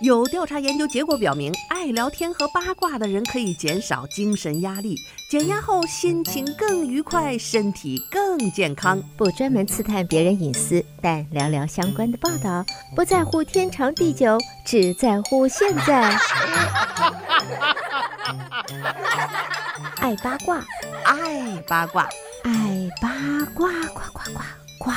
有调查研究结果表明，爱聊天和八卦的人可以减少精神压力，减压后心情更愉快，身体更健康。不专门刺探别人隐私，但聊聊相关的报道，不在乎天长地久，只在乎现在。爱八卦，爱八卦，爱八卦，呱呱呱呱。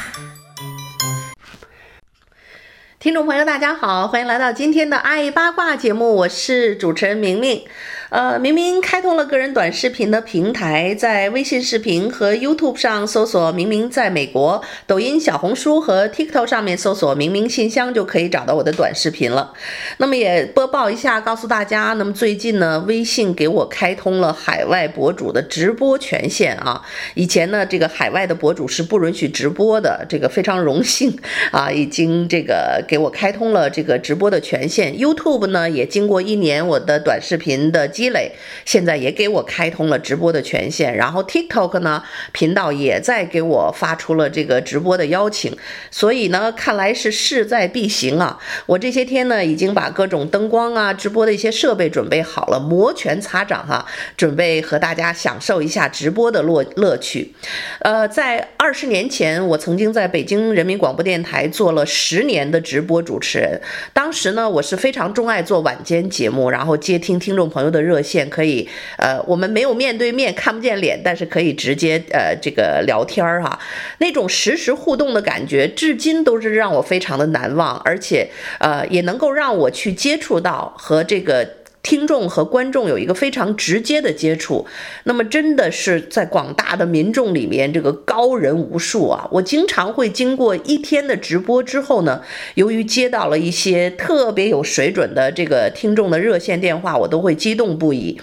听众朋友，大家好，欢迎来到今天的爱八卦节目，我是主持人明明。呃，明明开通了个人短视频的平台，在微信视频和 YouTube 上搜索“明明在美国”，抖音、小红书和 TikTok 上面搜索“明明信箱”就可以找到我的短视频了。那么也播报一下，告诉大家，那么最近呢，微信给我开通了海外博主的直播权限啊。以前呢，这个海外的博主是不允许直播的，这个非常荣幸啊，已经这个给我开通了这个直播的权限。YouTube 呢，也经过一年我的短视频的。积累，现在也给我开通了直播的权限，然后 TikTok 呢频道也在给我发出了这个直播的邀请，所以呢，看来是势在必行啊！我这些天呢已经把各种灯光啊、直播的一些设备准备好了，摩拳擦掌哈、准备和大家享受一下直播的乐乐趣。呃，在二十年前，我曾经在北京人民广播电台做了十年的直播主持人，当时呢，我是非常钟爱做晚间节目，然后接听听众朋友的热。热线可以，呃，我们没有面对面，看不见脸，但是可以直接呃这个聊天儿哈，那种实时互动的感觉，至今都是让我非常的难忘，而且呃也能够让我去接触到和这个。听众和观众有一个非常直接的接触，那么真的是在广大的民众里面，这个高人无数啊！我经常会经过一天的直播之后呢，由于接到了一些特别有水准的这个听众的热线电话，我都会激动不已。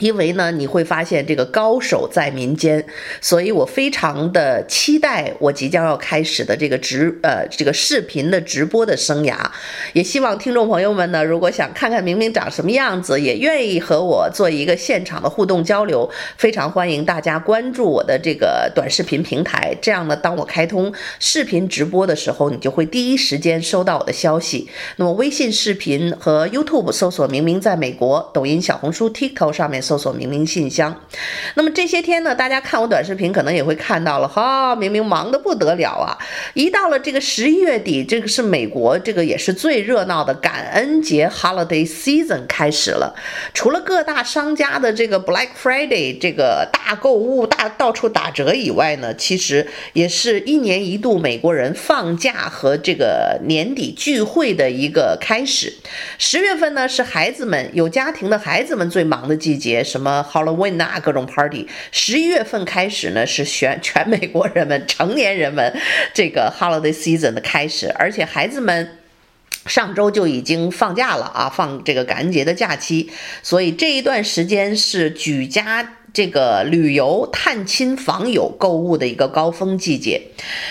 因为呢，你会发现这个高手在民间，所以我非常的期待我即将要开始的这个直呃这个视频的直播的生涯，也希望听众朋友们呢，如果想看看明明长什么样子，也愿意和我做一个现场的互动交流，非常欢迎大家关注我的这个短视频平台，这样呢，当我开通视频直播的时候，你就会第一时间收到我的消息。那么微信视频和 YouTube 搜索“明明在美国”，抖音、小红书、TikTok 上面。搜索明明信箱，那么这些天呢，大家看我短视频可能也会看到了，哈，明明忙得不得了啊！一到了这个十一月底，这个是美国这个也是最热闹的感恩节 Holiday Season 开始了。除了各大商家的这个 Black Friday 这个大购物、大到处打折以外呢，其实也是一年一度美国人放假和这个年底聚会的一个开始。十月份呢，是孩子们有家庭的孩子们最忙的季节。什么 Halloween 啊，各种 party。十一月份开始呢，是全全美国人们成年人们这个 holiday season 的开始，而且孩子们上周就已经放假了啊，放这个感恩节的假期，所以这一段时间是举家这个旅游、探亲访友、购物的一个高峰季节。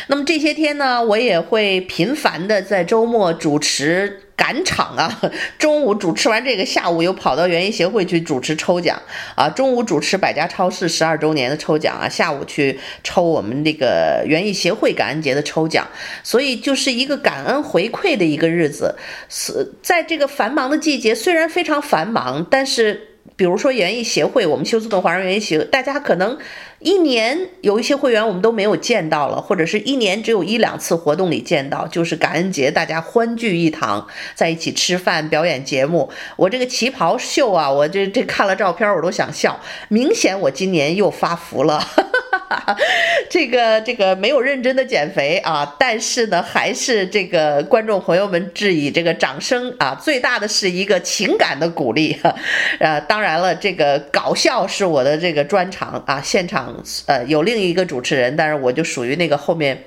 那么这些天呢，我也会频繁的在周末主持。赶场啊！中午主持完这个，下午又跑到园艺协会去主持抽奖啊！中午主持百家超市十二周年的抽奖啊，下午去抽我们这个园艺协会感恩节的抽奖，所以就是一个感恩回馈的一个日子。是在这个繁忙的季节，虽然非常繁忙，但是比如说园艺协会，我们休斯顿华人园艺协会，大家可能。一年有一些会员我们都没有见到了，或者是一年只有一两次活动里见到，就是感恩节大家欢聚一堂，在一起吃饭、表演节目。我这个旗袍秀啊，我这这看了照片我都想笑，明显我今年又发福了。哈 哈这个这个没有认真的减肥啊，但是呢，还是这个观众朋友们致以这个掌声啊，最大的是一个情感的鼓励。呃，当然了，这个搞笑是我的这个专长啊，现场。呃，有另一个主持人，但是我就属于那个后面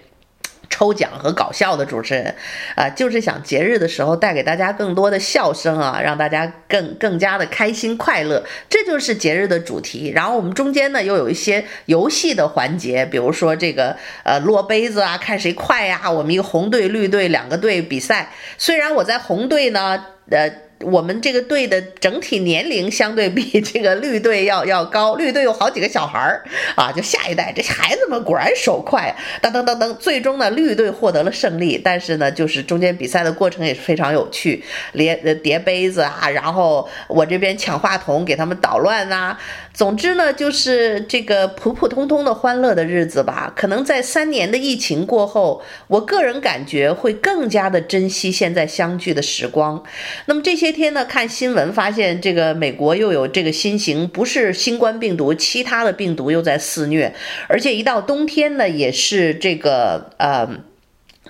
抽奖和搞笑的主持人，啊、就是想节日的时候带给大家更多的笑声啊，让大家更更加的开心快乐，这就是节日的主题。然后我们中间呢又有一些游戏的环节，比如说这个呃落杯子啊，看谁快呀、我们一个红队绿队两个队比赛。虽然我在红队呢，呃。我们这个队的整体年龄相对比这个绿队要要高，绿队有好几个小孩儿啊，就下一代这孩子们果然手快，噔噔噔噔，最终呢绿队获得了胜利。但是呢，就是中间比赛的过程也是非常有趣，叠叠杯子啊，然后我这边抢话筒给他们捣乱呐、啊。总之呢，就是这个普普通通的欢乐的日子吧。可能在三年的疫情过后，我个人感觉会更加的珍惜现在相聚的时光。那么这些天呢，看新闻发现，这个美国又有这个新型，不是新冠病毒，其他的病毒又在肆虐，而且一到冬天呢，也是这个呃。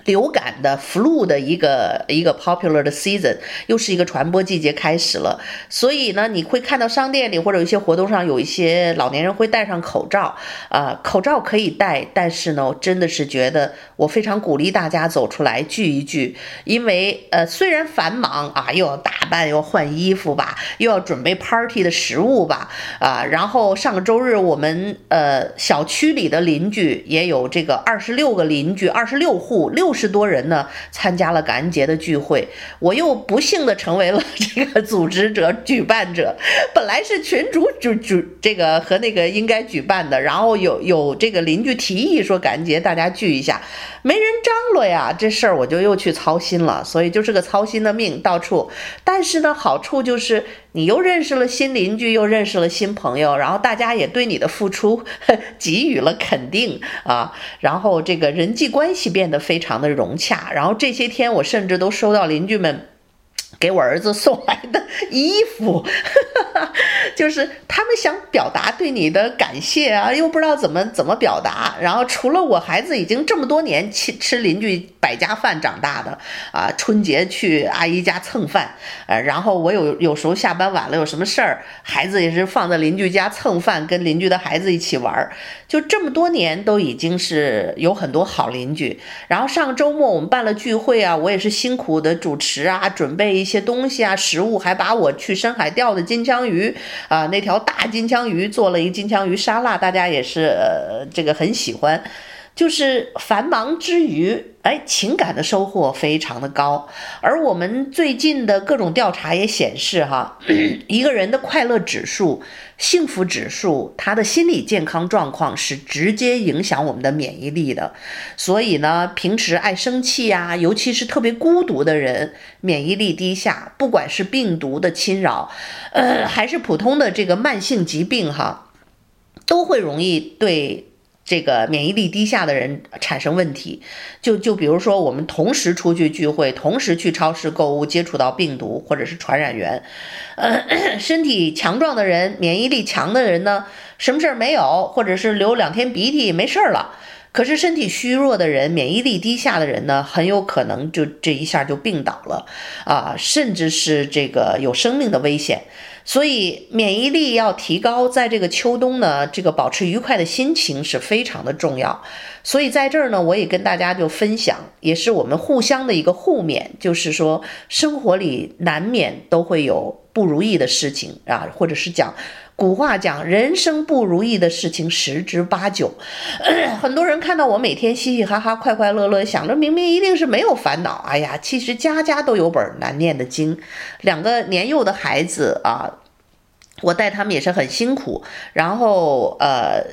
流感的 flu 的一个一个 popular 的 season，又是一个传播季节开始了，所以呢，你会看到商店里或者有一些活动上，有一些老年人会戴上口罩，啊、口罩可以戴，但是呢，我真的是觉得我非常鼓励大家走出来聚一聚，因为呃，虽然繁忙啊，又要打扮，又要换衣服吧，又要准备 party 的食物吧，啊，然后上个周日我们呃小区里的邻居也有这个二十六个邻居，二十六户六。六十多人呢参加了感恩节的聚会，我又不幸的成为了 这个组织者、举办者。本来是群主主主这个和那个应该举办的，然后有有这个邻居提议说感恩节大家聚一下，没人张罗呀，这事儿我就又去操心了，所以就是个操心的命到处。但是呢，好处就是。你又认识了新邻居，又认识了新朋友，然后大家也对你的付出 给予了肯定啊，然后这个人际关系变得非常的融洽，然后这些天我甚至都收到邻居们。给我儿子送来的衣服，就是他们想表达对你的感谢啊，又不知道怎么怎么表达。然后除了我孩子已经这么多年吃吃邻居百家饭长大的啊，春节去阿姨家蹭饭，呃，然后我有有时候下班晚了有什么事儿，孩子也是放在邻居家蹭饭，跟邻居的孩子一起玩儿。就这么多年都已经是有很多好邻居。然后上周末我们办了聚会啊，我也是辛苦的主持啊，准备一些。东西啊，食物还把我去深海钓的金枪鱼啊，那条大金枪鱼做了一个金枪鱼沙拉，大家也是呃这个很喜欢。就是繁忙之余，哎，情感的收获非常的高。而我们最近的各种调查也显示，哈，一个人的快乐指数、幸福指数，他的心理健康状况是直接影响我们的免疫力的。所以呢，平时爱生气呀，尤其是特别孤独的人，免疫力低下，不管是病毒的侵扰，呃，还是普通的这个慢性疾病，哈，都会容易对。这个免疫力低下的人产生问题，就就比如说我们同时出去聚会，同时去超市购物，接触到病毒或者是传染源，呃，身体强壮的人，免疫力强的人呢，什么事儿没有，或者是流两天鼻涕没事儿了。可是身体虚弱的人，免疫力低下的人呢，很有可能就这一下就病倒了啊，甚至是这个有生命的危险。所以免疫力要提高，在这个秋冬呢，这个保持愉快的心情是非常的重要。所以在这儿呢，我也跟大家就分享，也是我们互相的一个互勉，就是说生活里难免都会有不如意的事情啊，或者是讲。古话讲，人生不如意的事情十之八九。很多人看到我每天嘻嘻哈哈、快快乐乐，想着明明一定是没有烦恼。哎呀，其实家家都有本难念的经。两个年幼的孩子啊，我带他们也是很辛苦。然后呃，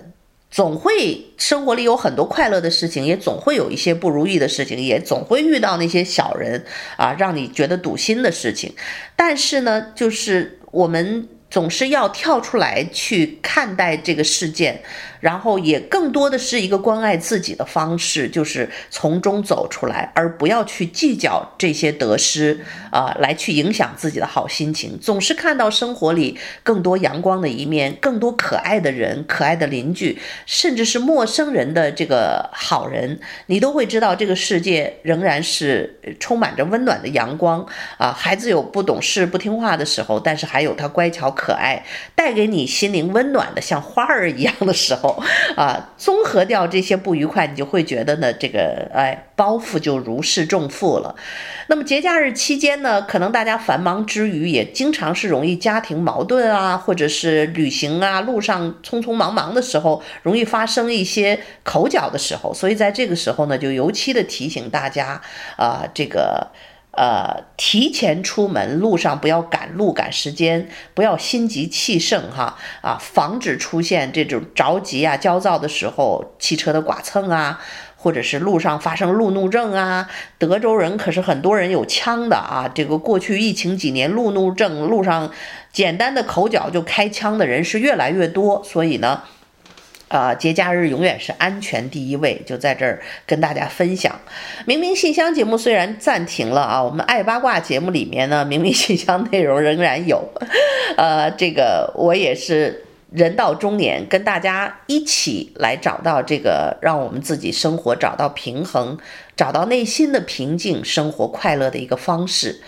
总会生活里有很多快乐的事情，也总会有一些不如意的事情，也总会遇到那些小人啊，让你觉得堵心的事情。但是呢，就是我们。总是要跳出来去看待这个事件。然后也更多的是一个关爱自己的方式，就是从中走出来，而不要去计较这些得失啊，来去影响自己的好心情。总是看到生活里更多阳光的一面，更多可爱的人、可爱的邻居，甚至是陌生人的这个好人，你都会知道这个世界仍然是充满着温暖的阳光啊。孩子有不懂事、不听话的时候，但是还有他乖巧可爱，带给你心灵温暖的像花儿一样的时候。啊，综合掉这些不愉快，你就会觉得呢，这个哎，包袱就如释重负了。那么节假日期间呢，可能大家繁忙之余，也经常是容易家庭矛盾啊，或者是旅行啊，路上匆匆忙忙的时候，容易发生一些口角的时候。所以在这个时候呢，就尤其的提醒大家啊，这个。呃，提前出门，路上不要赶路赶时间，不要心急气盛哈啊，防止出现这种着急啊、焦躁的时候，汽车的剐蹭啊，或者是路上发生路怒症啊。德州人可是很多人有枪的啊，这个过去疫情几年，路怒症路上简单的口角就开枪的人是越来越多，所以呢。啊，节假日永远是安全第一位，就在这儿跟大家分享。明明信箱节目虽然暂停了啊，我们爱八卦节目里面呢，明明信箱内容仍然有。呃，这个我也是人到中年，跟大家一起来找到这个让我们自己生活找到平衡，找到内心的平静，生活快乐的一个方式。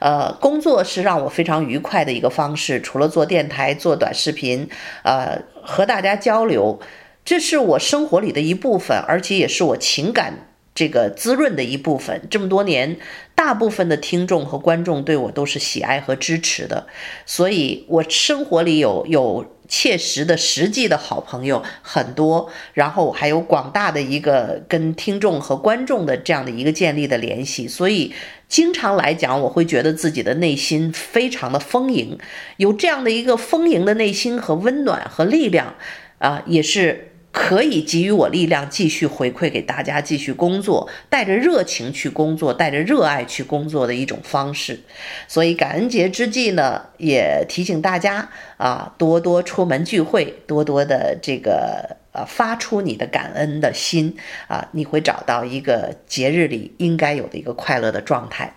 呃，工作是让我非常愉快的一个方式，除了做电台、做短视频，呃，和大家交流，这是我生活里的一部分，而且也是我情感这个滋润的一部分。这么多年，大部分的听众和观众对我都是喜爱和支持的，所以我生活里有有。切实的、实际的好朋友很多，然后还有广大的一个跟听众和观众的这样的一个建立的联系，所以经常来讲，我会觉得自己的内心非常的丰盈，有这样的一个丰盈的内心和温暖和力量，啊，也是。可以给予我力量，继续回馈给大家，继续工作，带着热情去工作，带着热爱去工作的一种方式。所以感恩节之际呢，也提醒大家啊，多多出门聚会，多多的这个呃、发出你的感恩的心啊，你会找到一个节日里应该有的一个快乐的状态。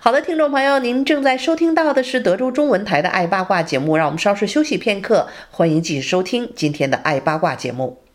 好的，听众朋友，您正在收听到的是德州中文台的《爱八卦》节目，让我们稍事休息片刻，欢迎继续收听今天的《爱八卦》节目。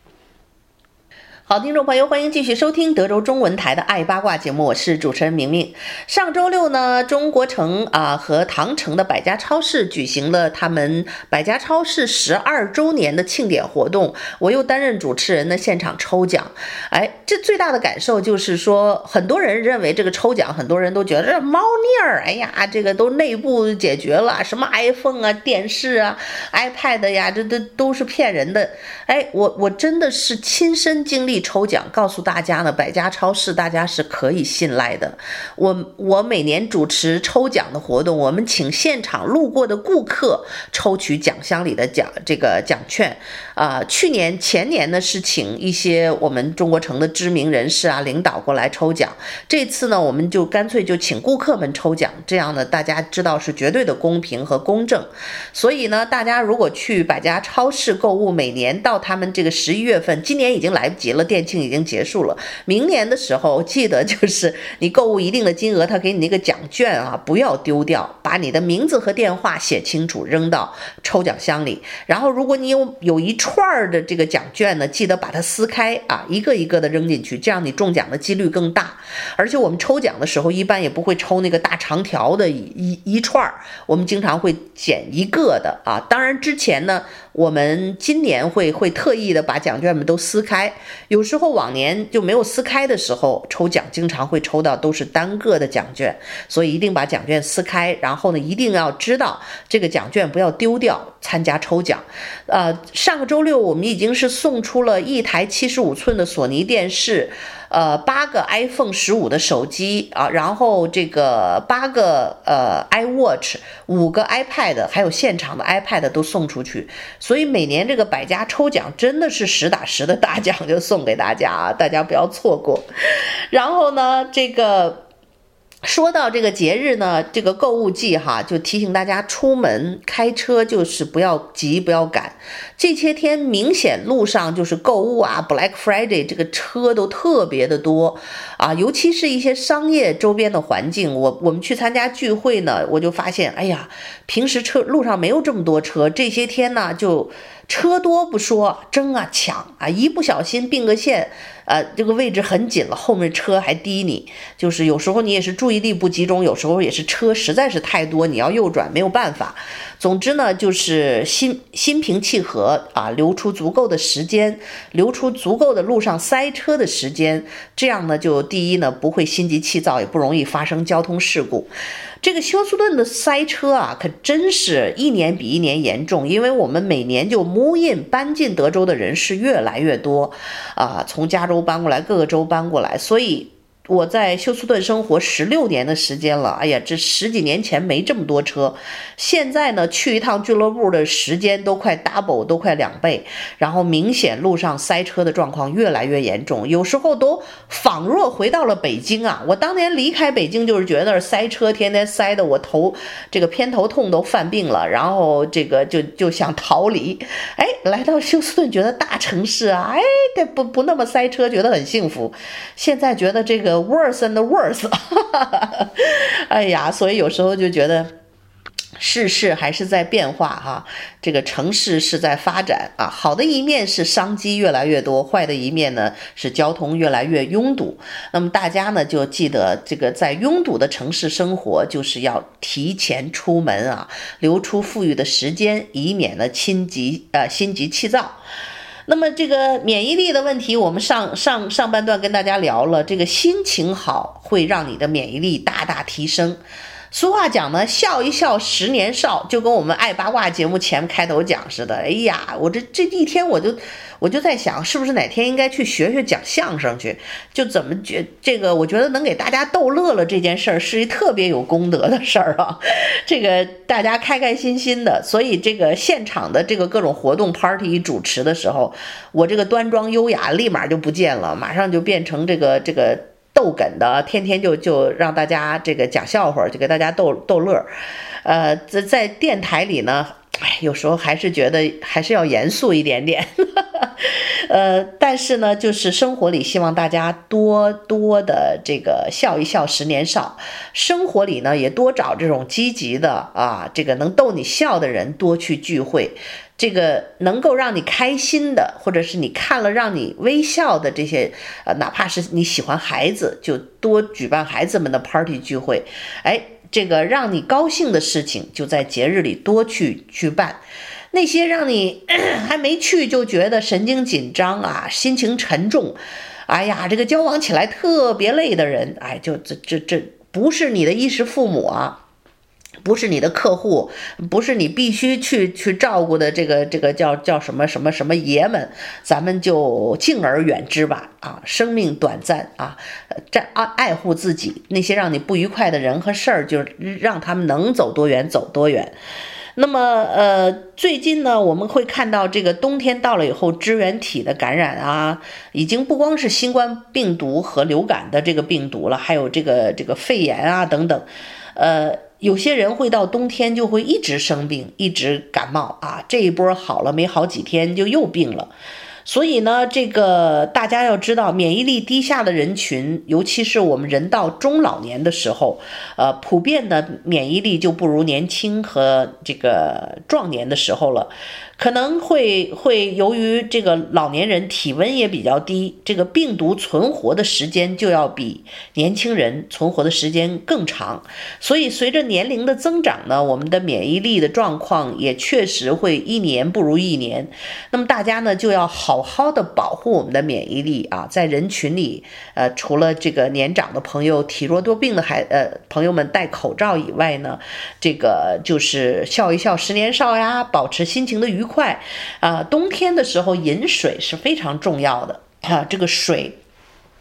好，听众朋友，欢迎继续收听德州中文台的《爱八卦》节目，我是主持人明明。上周六呢，中国城啊和唐城的百家超市举行了他们百家超市十二周年的庆典活动，我又担任主持人的现场抽奖。哎，这最大的感受就是说，很多人认为这个抽奖，很多人都觉得这猫腻儿，哎呀，这个都内部解决了，什么 iPhone 啊、电视啊、iPad 呀，这都都是骗人的。哎，我我真的是亲身经历。抽奖告诉大家呢，百家超市大家是可以信赖的。我我每年主持抽奖的活动，我们请现场路过的顾客抽取奖箱里的奖这个奖券。啊、去年前年呢是请一些我们中国城的知名人士啊领导过来抽奖。这次呢，我们就干脆就请顾客们抽奖，这样呢大家知道是绝对的公平和公正。所以呢，大家如果去百家超市购物，每年到他们这个十一月份，今年已经来不及了。店庆已经结束了，明年的时候记得就是你购物一定的金额，他给你那个奖券啊，不要丢掉，把你的名字和电话写清楚，扔到抽奖箱里。然后如果你有有一串儿的这个奖券呢，记得把它撕开啊，一个一个的扔进去，这样你中奖的几率更大。而且我们抽奖的时候一般也不会抽那个大长条的一一一串儿，我们经常会捡一个的啊。当然之前呢，我们今年会会特意的把奖券们都撕开，有时候往年就没有撕开的时候，抽奖经常会抽到都是单个的奖券，所以一定把奖券撕开，然后呢，一定要知道这个奖券不要丢掉，参加抽奖。呃，上个周六我们已经是送出了一台七十五寸的索尼电视。呃，八个 iPhone 十五的手机啊，然后这个八个呃 iWatch，五个 iPad，还有现场的 iPad 都送出去，所以每年这个百家抽奖真的是实打实的大奖就送给大家啊，大家不要错过。然后呢，这个。说到这个节日呢，这个购物季哈，就提醒大家出门开车就是不要急，不要赶。这些天明显路上就是购物啊，Black Friday 这个车都特别的多啊，尤其是一些商业周边的环境。我我们去参加聚会呢，我就发现，哎呀，平时车路上没有这么多车，这些天呢就。车多不说，争啊抢啊，一不小心并个线，呃，这个位置很紧了，后面车还滴你，就是有时候你也是注意力不集中，有时候也是车实在是太多，你要右转没有办法。总之呢，就是心心平气和啊，留出足够的时间，留出足够的路上塞车的时间，这样呢，就第一呢不会心急气躁，也不容易发生交通事故。这个休斯顿的塞车啊，可真是一年比一年严重，因为我们每年就 move in 搬进德州的人是越来越多啊，从加州搬过来，各个州搬过来，所以。我在休斯顿生活十六年的时间了，哎呀，这十几年前没这么多车，现在呢，去一趟俱乐部的时间都快 double，都快两倍，然后明显路上塞车的状况越来越严重，有时候都仿若回到了北京啊！我当年离开北京就是觉得塞车，天天塞得我头这个偏头痛都犯病了，然后这个就就想逃离，哎，来到休斯顿觉得大城市啊，哎，不不那么塞车，觉得很幸福，现在觉得这个。Worse and worse，哎呀，所以有时候就觉得世事还是在变化哈，这个城市是在发展啊。好的一面是商机越来越多，坏的一面呢是交通越来越拥堵。那么大家呢就记得，这个在拥堵的城市生活，就是要提前出门啊，留出富裕的时间，以免呢心急呃心急气躁。那么这个免疫力的问题，我们上上上半段跟大家聊了，这个心情好会让你的免疫力大大提升。俗话讲呢，笑一笑十年少，就跟我们爱八卦节目前开头讲似的。哎呀，我这这一天我就我就在想，是不是哪天应该去学学讲相声去？就怎么觉这个，我觉得能给大家逗乐了这件事儿，是一特别有功德的事儿啊。这个大家开开心心的，所以这个现场的这个各种活动 party 主持的时候，我这个端庄优雅立马就不见了，马上就变成这个这个。逗哏的，天天就就让大家这个讲笑话，就给大家逗逗乐，呃，在在电台里呢，哎，有时候还是觉得还是要严肃一点点，呃，但是呢，就是生活里希望大家多多的这个笑一笑十年少，生活里呢也多找这种积极的啊，这个能逗你笑的人多去聚会。这个能够让你开心的，或者是你看了让你微笑的这些，呃，哪怕是你喜欢孩子，就多举办孩子们的 party 聚会。哎，这个让你高兴的事情，就在节日里多去去办。那些让你 还没去就觉得神经紧张啊，心情沉重，哎呀，这个交往起来特别累的人，哎，就这这这不是你的衣食父母啊。不是你的客户，不是你必须去去照顾的这个这个叫叫什么什么什么爷们，咱们就敬而远之吧。啊，生命短暂啊，爱爱爱护自己。那些让你不愉快的人和事儿，就让他们能走多远走多远。那么呃，最近呢，我们会看到这个冬天到了以后，支原体的感染啊，已经不光是新冠病毒和流感的这个病毒了，还有这个这个肺炎啊等等，呃。有些人会到冬天就会一直生病，一直感冒啊，这一波好了没好几天就又病了。所以呢，这个大家要知道，免疫力低下的人群，尤其是我们人到中老年的时候，呃，普遍的免疫力就不如年轻和这个壮年的时候了。可能会会由于这个老年人体温也比较低，这个病毒存活的时间就要比年轻人存活的时间更长。所以随着年龄的增长呢，我们的免疫力的状况也确实会一年不如一年。那么大家呢就要好好的保护我们的免疫力啊，在人群里，呃，除了这个年长的朋友、体弱多病的孩呃朋友们戴口罩以外呢，这个就是笑一笑十年少呀，保持心情的愉快。快啊！冬天的时候饮水是非常重要的啊。这个水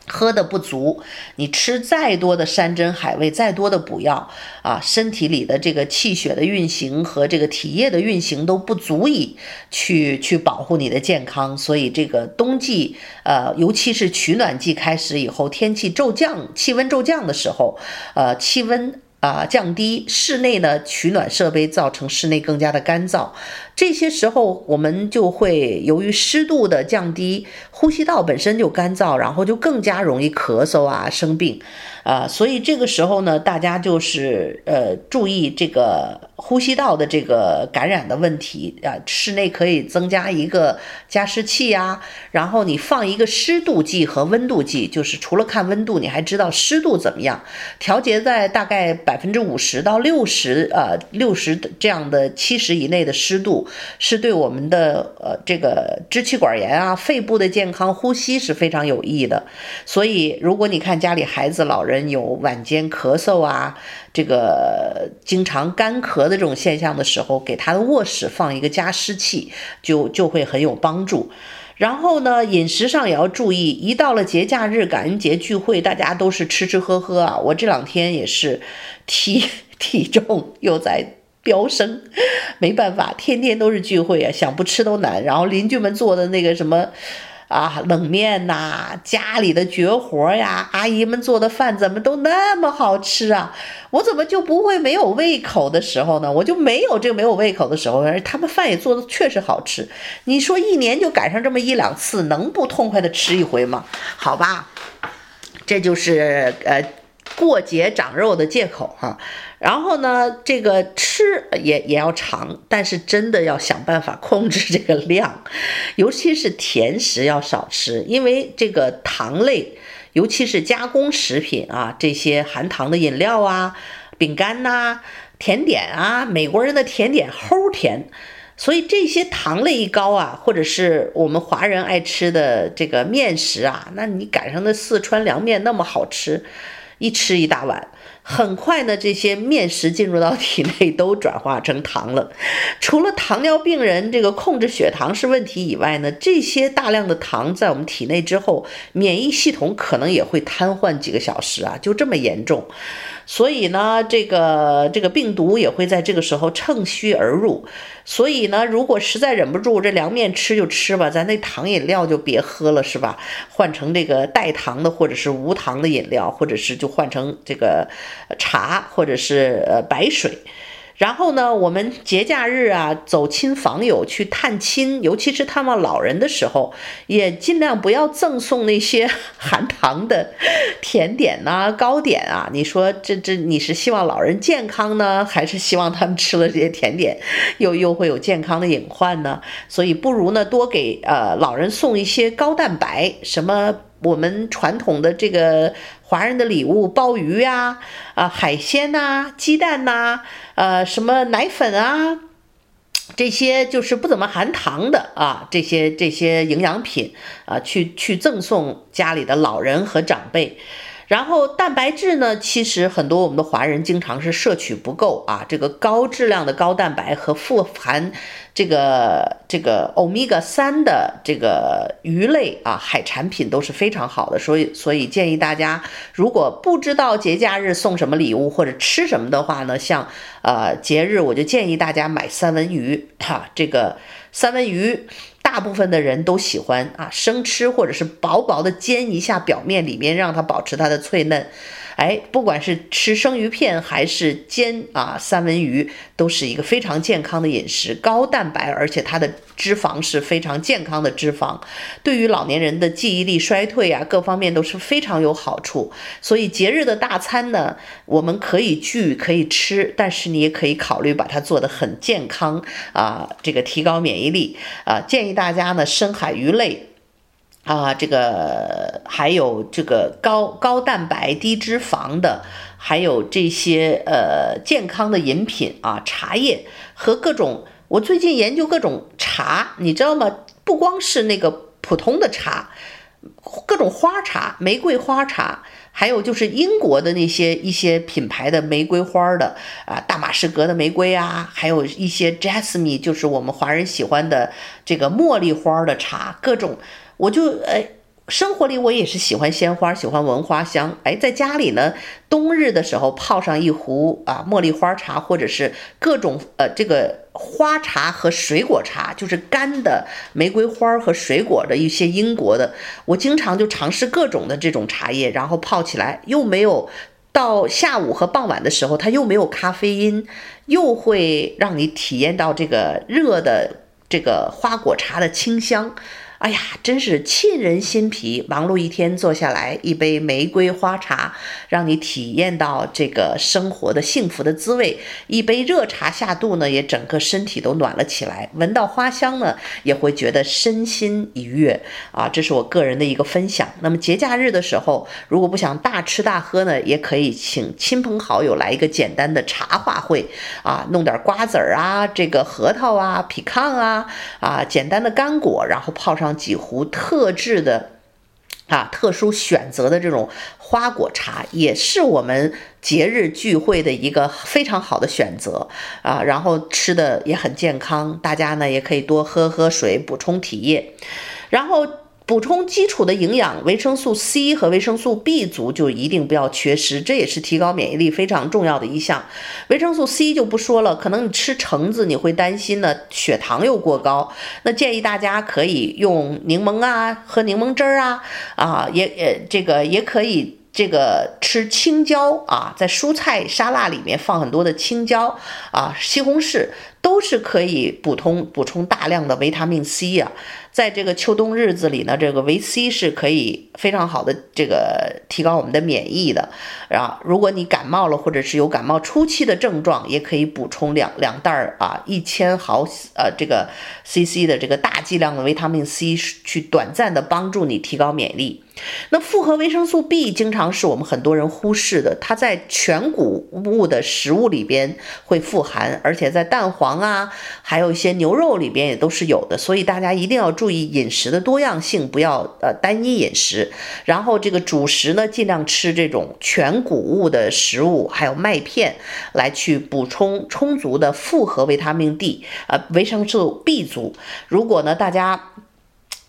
喝的不足，你吃再多的山珍海味，再多的补药啊，身体里的这个气血的运行和这个体液的运行都不足以去去保护你的健康。所以这个冬季，呃，尤其是取暖季开始以后，天气骤降，气温骤降的时候，呃，气温。啊，降低室内呢，取暖设备造成室内更加的干燥。这些时候，我们就会由于湿度的降低，呼吸道本身就干燥，然后就更加容易咳嗽啊，生病。啊，所以这个时候呢，大家就是呃注意这个呼吸道的这个感染的问题啊。室内可以增加一个加湿器啊，然后你放一个湿度计和温度计，就是除了看温度，你还知道湿度怎么样，调节在大概百分之五十到六十，呃六十这样的七十以内的湿度，是对我们的呃这个支气管炎啊、肺部的健康、呼吸是非常有益的。所以如果你看家里孩子、老，人有晚间咳嗽啊，这个经常干咳的这种现象的时候，给他的卧室放一个加湿器，就就会很有帮助。然后呢，饮食上也要注意，一到了节假日、感恩节聚会，大家都是吃吃喝喝啊。我这两天也是体体重又在飙升，没办法，天天都是聚会啊，想不吃都难。然后邻居们做的那个什么。啊，冷面呐、家里的绝活呀，阿姨们做的饭怎么都那么好吃啊？我怎么就不会没有胃口的时候呢？我就没有这个没有胃口的时候，而他们饭也做的确实好吃。你说一年就赶上这么一两次，能不痛快的吃一回吗？好吧，这就是呃。过节长肉的借口哈，然后呢，这个吃也也要尝，但是真的要想办法控制这个量，尤其是甜食要少吃，因为这个糖类，尤其是加工食品啊，这些含糖的饮料啊、饼干呐、甜点啊，美国人的甜点齁甜，所以这些糖类一高啊，或者是我们华人爱吃的这个面食啊，那你赶上那四川凉面那么好吃。一吃一大碗，很快呢，这些面食进入到体内 都转化成糖了。除了糖尿病人这个控制血糖是问题以外呢，这些大量的糖在我们体内之后，免疫系统可能也会瘫痪几个小时啊，就这么严重。所以呢，这个这个病毒也会在这个时候趁虚而入。所以呢，如果实在忍不住，这凉面吃就吃吧，咱那糖饮料就别喝了，是吧？换成这个带糖的或者是无糖的饮料，或者是就换成这个茶或者是呃白水。然后呢，我们节假日啊，走亲访友去探亲，尤其是探望老人的时候，也尽量不要赠送那些含糖的甜点呐、糕点啊。你说这这，你是希望老人健康呢，还是希望他们吃了这些甜点 又又会有健康的隐患呢？所以不如呢，多给呃老人送一些高蛋白，什么我们传统的这个。华人的礼物，鲍鱼呀，啊，海鲜呐、鸡蛋呐、呃，什么奶粉啊，这些就是不怎么含糖的啊，这些这些营养品啊，去去赠送家里的老人和长辈。然后蛋白质呢，其实很多我们的华人经常是摄取不够啊。这个高质量的高蛋白和富含这个这个欧米伽三的这个鱼类啊，海产品都是非常好的。所以所以建议大家，如果不知道节假日送什么礼物或者吃什么的话呢，像呃节日，我就建议大家买三文鱼哈，这个三文鱼。大部分的人都喜欢啊生吃，或者是薄薄的煎一下表面，里面让它保持它的脆嫩。哎，不管是吃生鱼片还是煎啊三文鱼，都是一个非常健康的饮食，高蛋白，而且它的脂肪是非常健康的脂肪，对于老年人的记忆力衰退啊，各方面都是非常有好处。所以节日的大餐呢，我们可以聚可以吃，但是你也可以考虑把它做得很健康啊，这个提高免疫力啊，建议大家呢，深海鱼类。啊，这个还有这个高高蛋白低脂肪的，还有这些呃健康的饮品啊，茶叶和各种。我最近研究各种茶，你知道吗？不光是那个普通的茶，各种花茶，玫瑰花茶，还有就是英国的那些一些品牌的玫瑰花的啊，大马士革的玫瑰啊，还有一些 jasmine，就是我们华人喜欢的这个茉莉花的茶，各种。我就哎，生活里我也是喜欢鲜花，喜欢闻花香。哎，在家里呢，冬日的时候泡上一壶啊茉莉花茶，或者是各种呃这个花茶和水果茶，就是干的玫瑰花和水果的一些英国的，我经常就尝试各种的这种茶叶，然后泡起来又没有到下午和傍晚的时候，它又没有咖啡因，又会让你体验到这个热的这个花果茶的清香。哎呀，真是沁人心脾！忙碌一天，坐下来一杯玫瑰花茶，让你体验到这个生活的幸福的滋味。一杯热茶下肚呢，也整个身体都暖了起来。闻到花香呢，也会觉得身心愉悦啊！这是我个人的一个分享。那么节假日的时候，如果不想大吃大喝呢，也可以请亲朋好友来一个简单的茶话会啊，弄点瓜子儿啊，这个核桃啊、皮康啊，啊，简单的干果，然后泡上。几壶特制的啊，特殊选择的这种花果茶，也是我们节日聚会的一个非常好的选择啊。然后吃的也很健康，大家呢也可以多喝喝水，补充体液。然后。补充基础的营养，维生素 C 和维生素 B 族就一定不要缺失，这也是提高免疫力非常重要的一项。维生素 C 就不说了，可能你吃橙子你会担心呢，血糖又过高，那建议大家可以用柠檬啊，喝柠檬汁儿啊，啊，也呃这个也可以。这个吃青椒啊，在蔬菜沙拉里面放很多的青椒啊，西红柿都是可以补充补充大量的维他命 C 啊。在这个秋冬日子里呢，这个维 C 是可以非常好的这个提高我们的免疫的啊。如果你感冒了，或者是有感冒初期的症状，也可以补充两两袋儿啊，一千毫呃这个 CC 的这个大剂量的维他命 C，去短暂的帮助你提高免疫力。那复合维生素 B 经常是我们很多人忽视的，它在全谷物的食物里边会富含，而且在蛋黄啊，还有一些牛肉里边也都是有的，所以大家一定要注意饮食的多样性，不要呃单一饮食。然后这个主食呢，尽量吃这种全谷物的食物，还有麦片，来去补充充足的复合维他命 D，呃维生素 B 族。如果呢大家。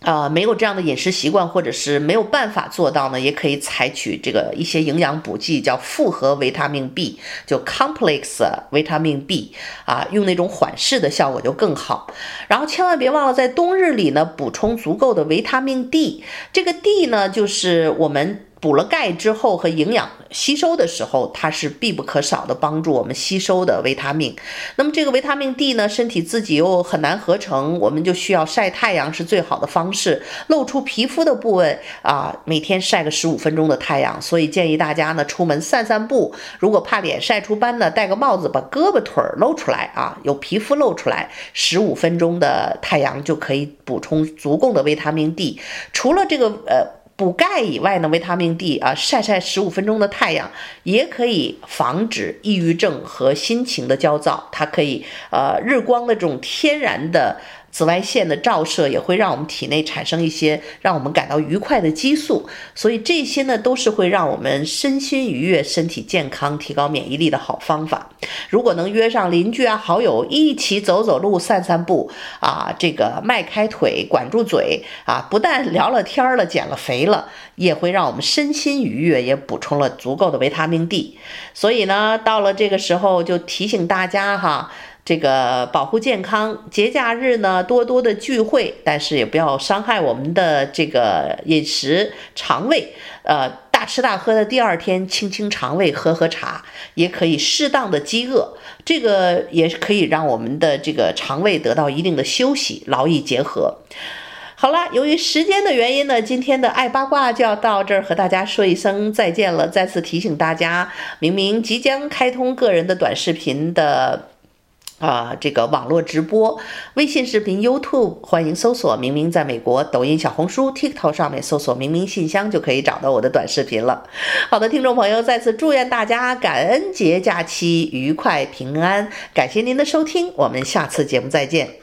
啊，没有这样的饮食习惯，或者是没有办法做到呢，也可以采取这个一些营养补剂，叫复合维他命 B，就 complex 维他命 B 啊，用那种缓释的效果就更好。然后千万别忘了在冬日里呢，补充足够的维他命 D。这个 D 呢，就是我们。补了钙之后和营养吸收的时候，它是必不可少的帮助我们吸收的维他命。那么这个维他命 D 呢，身体自己又很难合成，我们就需要晒太阳是最好的方式。露出皮肤的部位啊，每天晒个十五分钟的太阳。所以建议大家呢，出门散散步，如果怕脸晒出斑呢，戴个帽子，把胳膊腿儿露出来啊，有皮肤露出来，十五分钟的太阳就可以补充足够的维他命 D。除了这个呃。补钙以外呢，维他命 D 啊，晒晒十五分钟的太阳也可以防止抑郁症和心情的焦躁。它可以呃，日光的这种天然的。紫外线的照射也会让我们体内产生一些让我们感到愉快的激素，所以这些呢都是会让我们身心愉悦、身体健康、提高免疫力的好方法。如果能约上邻居啊、好友一起走走路、散散步啊，这个迈开腿、管住嘴啊，不但聊了天了、减了肥了，也会让我们身心愉悦，也补充了足够的维他命 D。所以呢，到了这个时候就提醒大家哈。这个保护健康，节假日呢多多的聚会，但是也不要伤害我们的这个饮食肠胃。呃，大吃大喝的第二天清清肠胃，喝喝茶，也可以适当的饥饿，这个也是可以让我们的这个肠胃得到一定的休息，劳逸结合。好了，由于时间的原因呢，今天的爱八卦就要到这儿和大家说一声再见了。再次提醒大家，明明即将开通个人的短视频的。啊，这个网络直播、微信视频、YouTube，欢迎搜索“明明在美国”，抖音、小红书、TikTok 上面搜索“明明信箱”就可以找到我的短视频了。好的，听众朋友，再次祝愿大家感恩节假期愉快平安，感谢您的收听，我们下次节目再见。